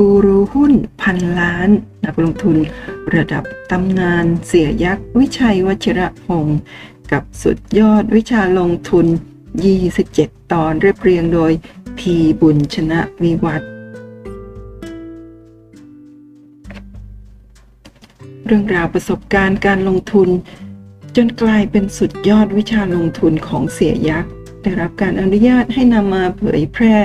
กูรูหุ้นพันล้าน นักลงทุนระดับตำนานเสียยักษ์ วิชัยวชิระพงศ์กับสุดยอดวิชาลงทุน 27 ตอนเรียบเรียงโดยพีบุญชนะวิวัฒเรื่องราวประสบการณ์การลงทุน จนกลายเป็นสุดยอดวิชาลงทุนของเสียยักษ์ ได้รับการอนุญาตให้นำมาเผยแพร่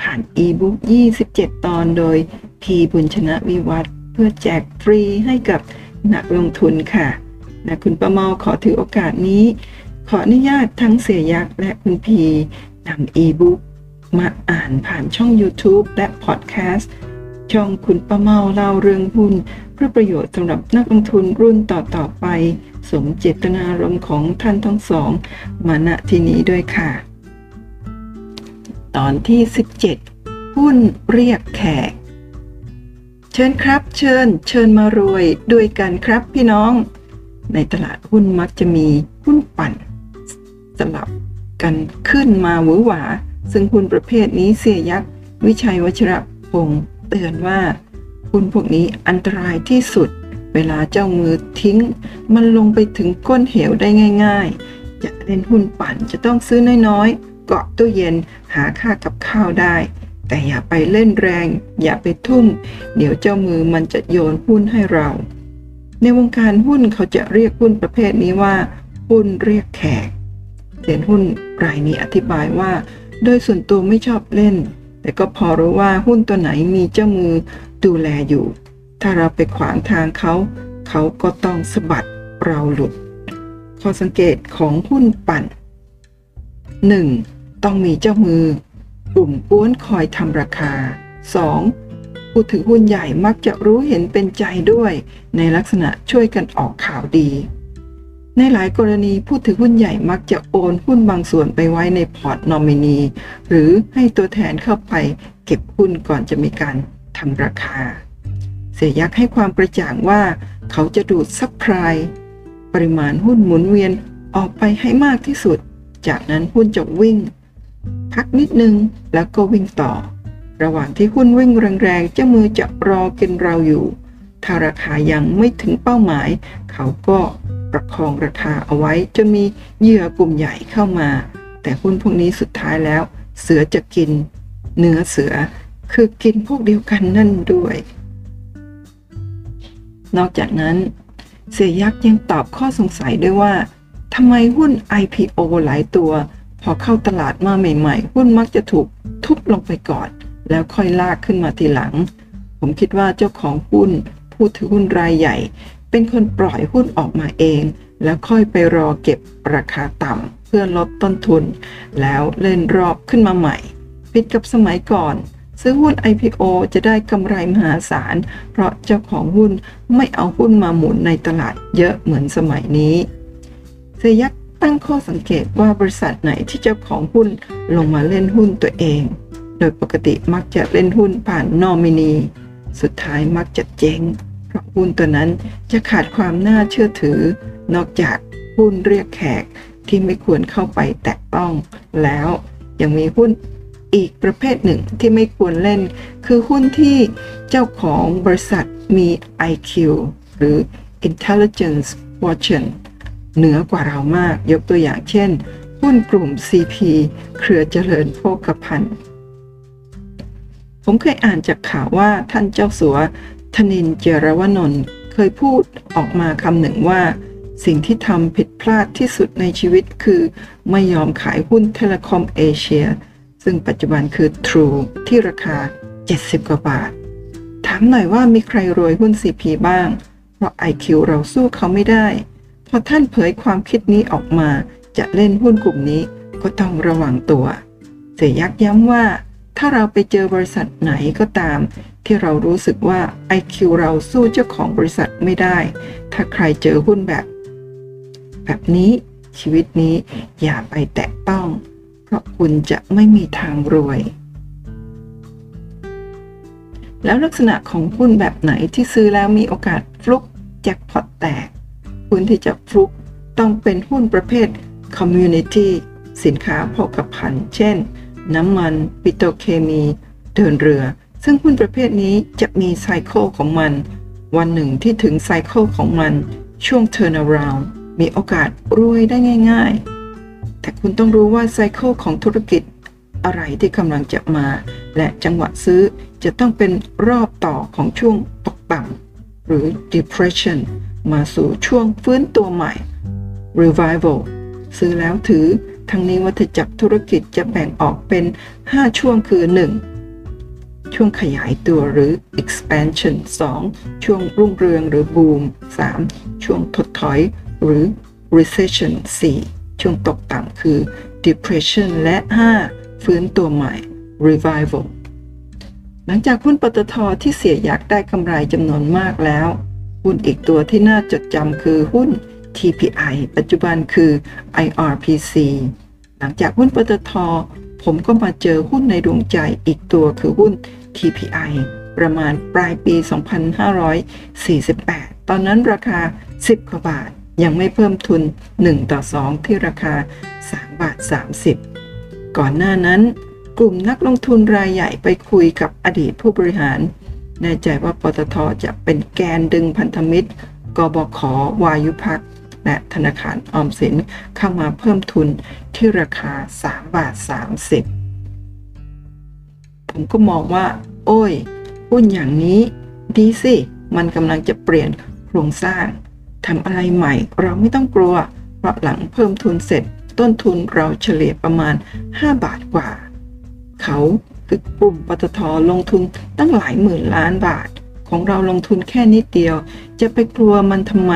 ผ่านอีบุ๊ก 27 ตอนโดยพีบุญชนะวิวัฒเพื่อแจกฟรีให้กับนักลงทุนค่ะนะคุณประเมาขอถือโอกาสนี้ ขออนุญาตทั้งเสียยักษ์และคุณพีนำอีบุ๊กมาอ่านผ่านช่อง YouTube และพอดแคสต์ช่องคุณประเมาเล่าเรื่องหุ้นเพื่อประโยชน์สำหรับนักลงทุนรุ่นต่อๆไป สมเจตนารมณ์ของท่านทั้งสอง มาณที่นี้ด้วยค่ะ ตอนที่ 17 หุ้นเรียกแขก เชิญครับ เชิญ เชิญมารวยด้วยกันครับพี่น้อง ในตลาดหุ้นมักจะมีหุ้นปั่น สลับกันขึ้นมาหวือหวา ซึ่งหุ้นประเภทนี้เสียยักษ์ วิชัยวชิระพงศ์เตือนว่าหุ้นพวกนี้อันตรายที่สุด เวลาเจ้ามือทิ้ง มันลงไปถึงก้นเหวได้ง่าย ๆ จะเล่นหุ้นปั่นจะต้องซื้อน้อยๆ เกาะตู้เย็นหาค่ากับข้าวได้ แต่อย่าไปเล่นแรง อย่าไปทุ่ม เดี๋ยวเจ้ามือมันจะโยนหุ้นให้เรา ในวงการหุ้นเขาจะเรียกหุ้นประเภทนี้ว่า หุ้นเรียกแขกเรียนหุ้นรายนี้อธิบายว่า โดยส่วนตัวไม่ชอบเล่น แต่ก็พอรู้ว่าหุ้นตัวไหนมีเจ้ามือดูแลอยู่ ถ้าเราไปขวางทางเขา เขาก็ต้องสะบัดเราหลุด ข้อสังเกตของหุ้นปั่น 1. ต้องมีเจ้ามือกลุ่มป้วนคอยทำราคา 2. ผู้ถือหุ้นใหญ่มักจะรู้เห็นเป็นใจด้วย ในลักษณะช่วยกันออกข่าวดี ในหลายกรณีผู้ถือหุ้นใหญ่มักจะโอนหุ้นบางส่วนไปไว้ในพอร์ตนอมินี หรือให้ตัวแทนเข้าไปเก็บหุ้นก่อนจะมีการทำราคา เสียยักษ์ให้ความกระจ่างว่า เขาจะดูดซับพลายปริมาณหุ้นหมุนเวียนออกไปให้มากที่สุด จากนั้นหุ้นจะวิ่ง พักนิดนึงแล้วก็วิ่งต่อ ระหว่างที่หุ้นวิ่งแรงๆเจ้ามือจะรอกินเราอยู่ ถ้าราคายังไม่ถึงเป้าหมาย เขาก็ประคองราคาเอาไว้จะมีเหยื่อกลุ่มใหญ่เข้ามา แต่หุ้นพวกนี้สุดท้ายแล้ว เสือจะกิน เนื้อเสือคือกินพวกเดียวกันนั่นด้วย นอกจากนั้น เสียยักษ์ยังตอบข้อสงสัยด้วยว่าทำไมหุ้น IPO หลายตัว พอเข้าตลาดมาใหม่ๆ หุ้นมักจะถูกทุบลงไปก่อน แล้วค่อยลากขึ้นมาทีหลัง ผมคิดว่าเจ้าของหุ้น ผู้ถือหุ้นรายใหญ่ เป็นคนปล่อยหุ้นออกมาเอง แล้วค่อยไปรอเก็บราคาต่ำเพื่อลดต้นทุน แล้วเล่นรอบขึ้นมาใหม่ผิดกับสมัยก่อน ซื้อหุ้น IPO จะได้กำไรมหาศาล เพราะเจ้าของหุ้นไม่เอาหุ้นมาหมุนในตลาดเยอะเหมือนสมัยนี้เซยักตั้งข้อสังเกตว่าบริษัทไหนที่เจ้าของหุ้นลงมาเล่นหุ้นตัวเอง โดยปกติมักจะเล่นหุ้นผ่านนอมินี สุดท้ายมักจะเจ๊ง เพราะหุ้นตัวนั้นจะขาดความน่าเชื่อถือ นอกจากหุ้นเรียกแขกที่ไม่ควรเข้าไปแตะต้องแล้วยังมีหุ้น อีกประเภทหนึ่งที่ไม่ควรเล่น คือหุ้นที่เจ้าของบริษัทมี IQ หรือ Intelligence Quotient เหนือกว่าเรามากยกตัวอย่างเช่น หุ้นกลุ่ม CP เครือเจริญโภคภัณฑ์ ผมเคยอ่านจากข่าวว่าท่านเจ้าสัวธนินเจรวนนท์เคยพูดออกมาคำหนึ่งว่า สิ่งที่ทำผิดพลาดที่สุดในชีวิตคือ ไม่ยอมขายหุ้นเทเลคอมเอเชีย ซึ่งปัจจุบันคือ True ที่ราคา 70 กว่าบาท ถามหน่อยว่ามีใครรวยหุ้น CP บ้าง เพราะ IQ เราสู้เขาไม่ได้ พอท่านเผยความคิดนี้ออกมาจะเล่นหุ้นกลุ่มนี้ก็ต้องระวังตัว เสียยักย้ำว่า ถ้าเราไปเจอบริษัทไหนก็ตาม ที่เรารู้สึกว่า IQ เราสู้เจ้าของบริษัทไม่ได้ ถ้าใครเจอหุ้นแบบ แบบนี้ชีวิตนี้อย่าไปแตะต้อง ราะคุณจะไม่มีทางรวย แล้วลักษณะของหุ้นแบบไหนที่ซื้อแล้วมีโอกาสฟลุกแจ็คพอตแตก หุ้นที่จะฟลุกต้องเป็นหุ้นประเภท Community สินค้าโภคภัณฑ์ เช่น น้ำมัน ปิโตรเคมี เดินเรือ ซึ่งหุ้นประเภทนี้จะมีไซเคิลของมัน วันหนึ่งที่ถึงไซเคิลของมัน ช่วง turnaround มีโอกาสรวยได้ง่าย ๆ แต่คุณต้องรู้ว่าไซเคิลของธุรกิจอะไรที่กำลังจะมา และจังหวะซื้อจะต้องเป็นรอบต่อของช่วงตกต่ำหรือ depression มาสู่ช่วงฟื้นตัวใหม่ revival ซื้อแล้วถือ ทั้งนี้วัฏจักรธุรกิจจะแบ่งออกเป็น 5 ช่วงคือ 1. ช่วงขยายตัวหรือ expansion 2. ช่วงรุ่งเรืองหรือ boom 3. ช่วงถดถอยหรือ recession 4. ช่วงตกต่ำคือ depression และ 5. ฟื้นตัวใหม่ revival หลังจากหุ้นปตทที่เสียอยากได้กำไรจำนวนมากแล้ว หุ้นอีกตัวที่น่าจดจำคือหุ้น TPI ปัจจุบันคือ IRPC หลังจากหุ้นปตท ผมก็มาเจอหุ้นในดวงใจอีกตัวคือหุ้น TPI ประมาณปลายปี 2548 ตอนนั้นราคา 10กว่าบาท ยังไม่เพิ่มทุน 1 ต่อ 2 ที่ราคา 3 บาท 30 ก่อนหน้านั้น กลุ่มนักลงทุนรายใหญ่ไปคุยกับอดีตผู้บริหาร แน่ใจว่าปตทจะเป็นแกนดึงพันธมิตร กบขวายุพักและธนาคารออมสินเข้ามาเพิ่มทุนที่ราคา 3 บาท 30 ผมก็มองว่า โอ้ยหุ้นอย่างนี้ ดีสิ มันกำลังจะเปลี่ยนโครงสร้าง ทำอะไรใหม่ เราไม่ต้องกลัว เพราะหลังเพิ่มทุนเสร็จ ต้นทุนเราเฉลี่ยประมาณ 5 บาทกว่า เขาคือกลุ่มปตทลงทุนตั้งหลายหมื่นล้านบาท ของเราลงทุนแค่นิดเดียว จะไปกลัวมันทำไม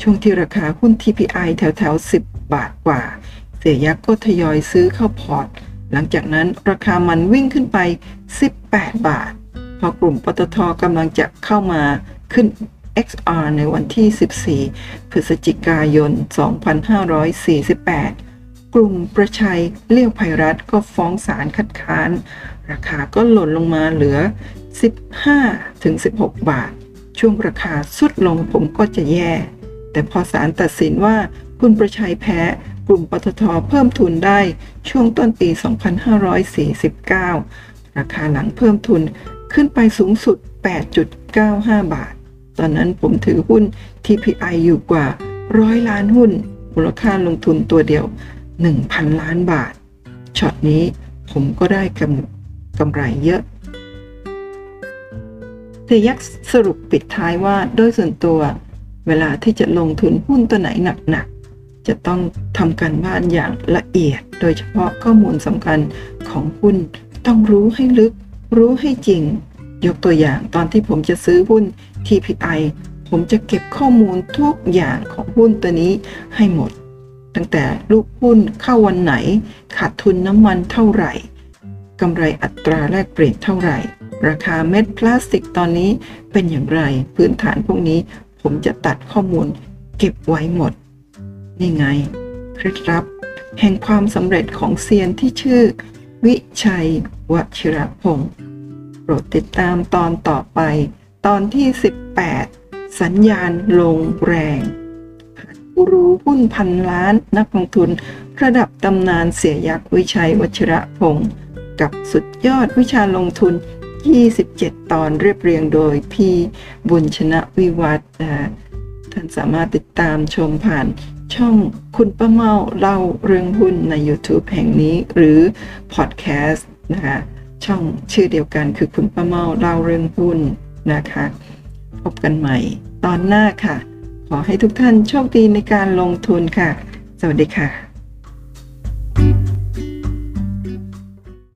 ช่วงที่ราคาหุ้น TPI แถวแถว10 บาทกว่า เสียยักษ์ก็ทยอยซื้อเข้าพอร์ต หลังจากนั้นราคามันวิ่งขึ้นไป 18 บาท พอกลุ่มปตทกำลังจะเข้ามาขึ้น XR ในวันที่ 14 พฤศจิกายน 2548 กลุ่มประชัยเลี้ยวไพรัตก็ฟ้องศาลคัดค้าน ราคาก็หล่นลงมาเหลือ 15-16 บาท ช่วงราคาสุดลงผมก็จะแย่ แต่พอศาลตัดสินว่าคุณประชัยแพ้กลุ่มปตทเพิ่มทุนได้ช่วงต้นปี 2549 ราคาหลังเพิ่มทุนขึ้นไปสูงสุด 8.95 บาท ตอนนั้นผมถือหุ้น TPI อยู่กว่าร้อยล้านหุ้น มูลค่าลงทุนตัวเดียว 1,000 ล้านบาท ช็อตนี้ผมก็ได้กำกำไรเยอะเทยักสรุปปิดท้ายว่าโดยส่วนตัว เวลาที่จะลงทุนหุ้นตัวไหนหนักๆ จะต้องทำการบ้านอย่างละเอียด โดยเฉพาะข้อมูลสำคัญของหุ้น ต้องรู้ให้ลึก รู้ให้จริง ยกตัวอย่างตอนที่ผมจะซื้อหุ้น TPI ผมจะเก็บข้อมูลทุกอย่างของหุ้นตัวนี้ให้หมด ตั้งแต่ลูกหุ้นเข้าวันไหน ขาดทุนน้ำมันเท่าไหร่กำไรอัตราแลกเปลี่ยนเท่าไหร่ ราคาเม็ดพลาสติกตอนนี้เป็นอย่างไรพื้นฐานพวกนี้ ผมจะตัดข้อมูลเก็บไว้หมด นี่ไงเคล็ดลับ แห่งความสำเร็จของเซียนที่ชื่อ วิชัยวชิรพงศ์โปรดติดตามตอนต่อไป ตอนที่ 18 สัญญาณลงแรงผู้รู้หุ้นพันล้านนักลงทุน ระดับตำนานเสียยักษ์วิชัยวชิระพงศ์กับสุดยอดวิชาลงทุน 27 ตอนเรียบเรียงโดยพี่บุญชนะวิวัฒนะท่านสามารถติดตามชมผ่านช่องคุณป้าเมาเล่าเรื่องหุ้นใน YouTube แห่งนี้หรือพอดแคสต์นะคะช่องชื่อเดียวกันคือคุณป้าเมาเล่าเรื่องหุ้น นะคะ พบกันใหม่ตอนหน้าค่ะ ขอให้ทุกท่านโชคดีในการลงทุนค่ะ สวัสดีค่ะ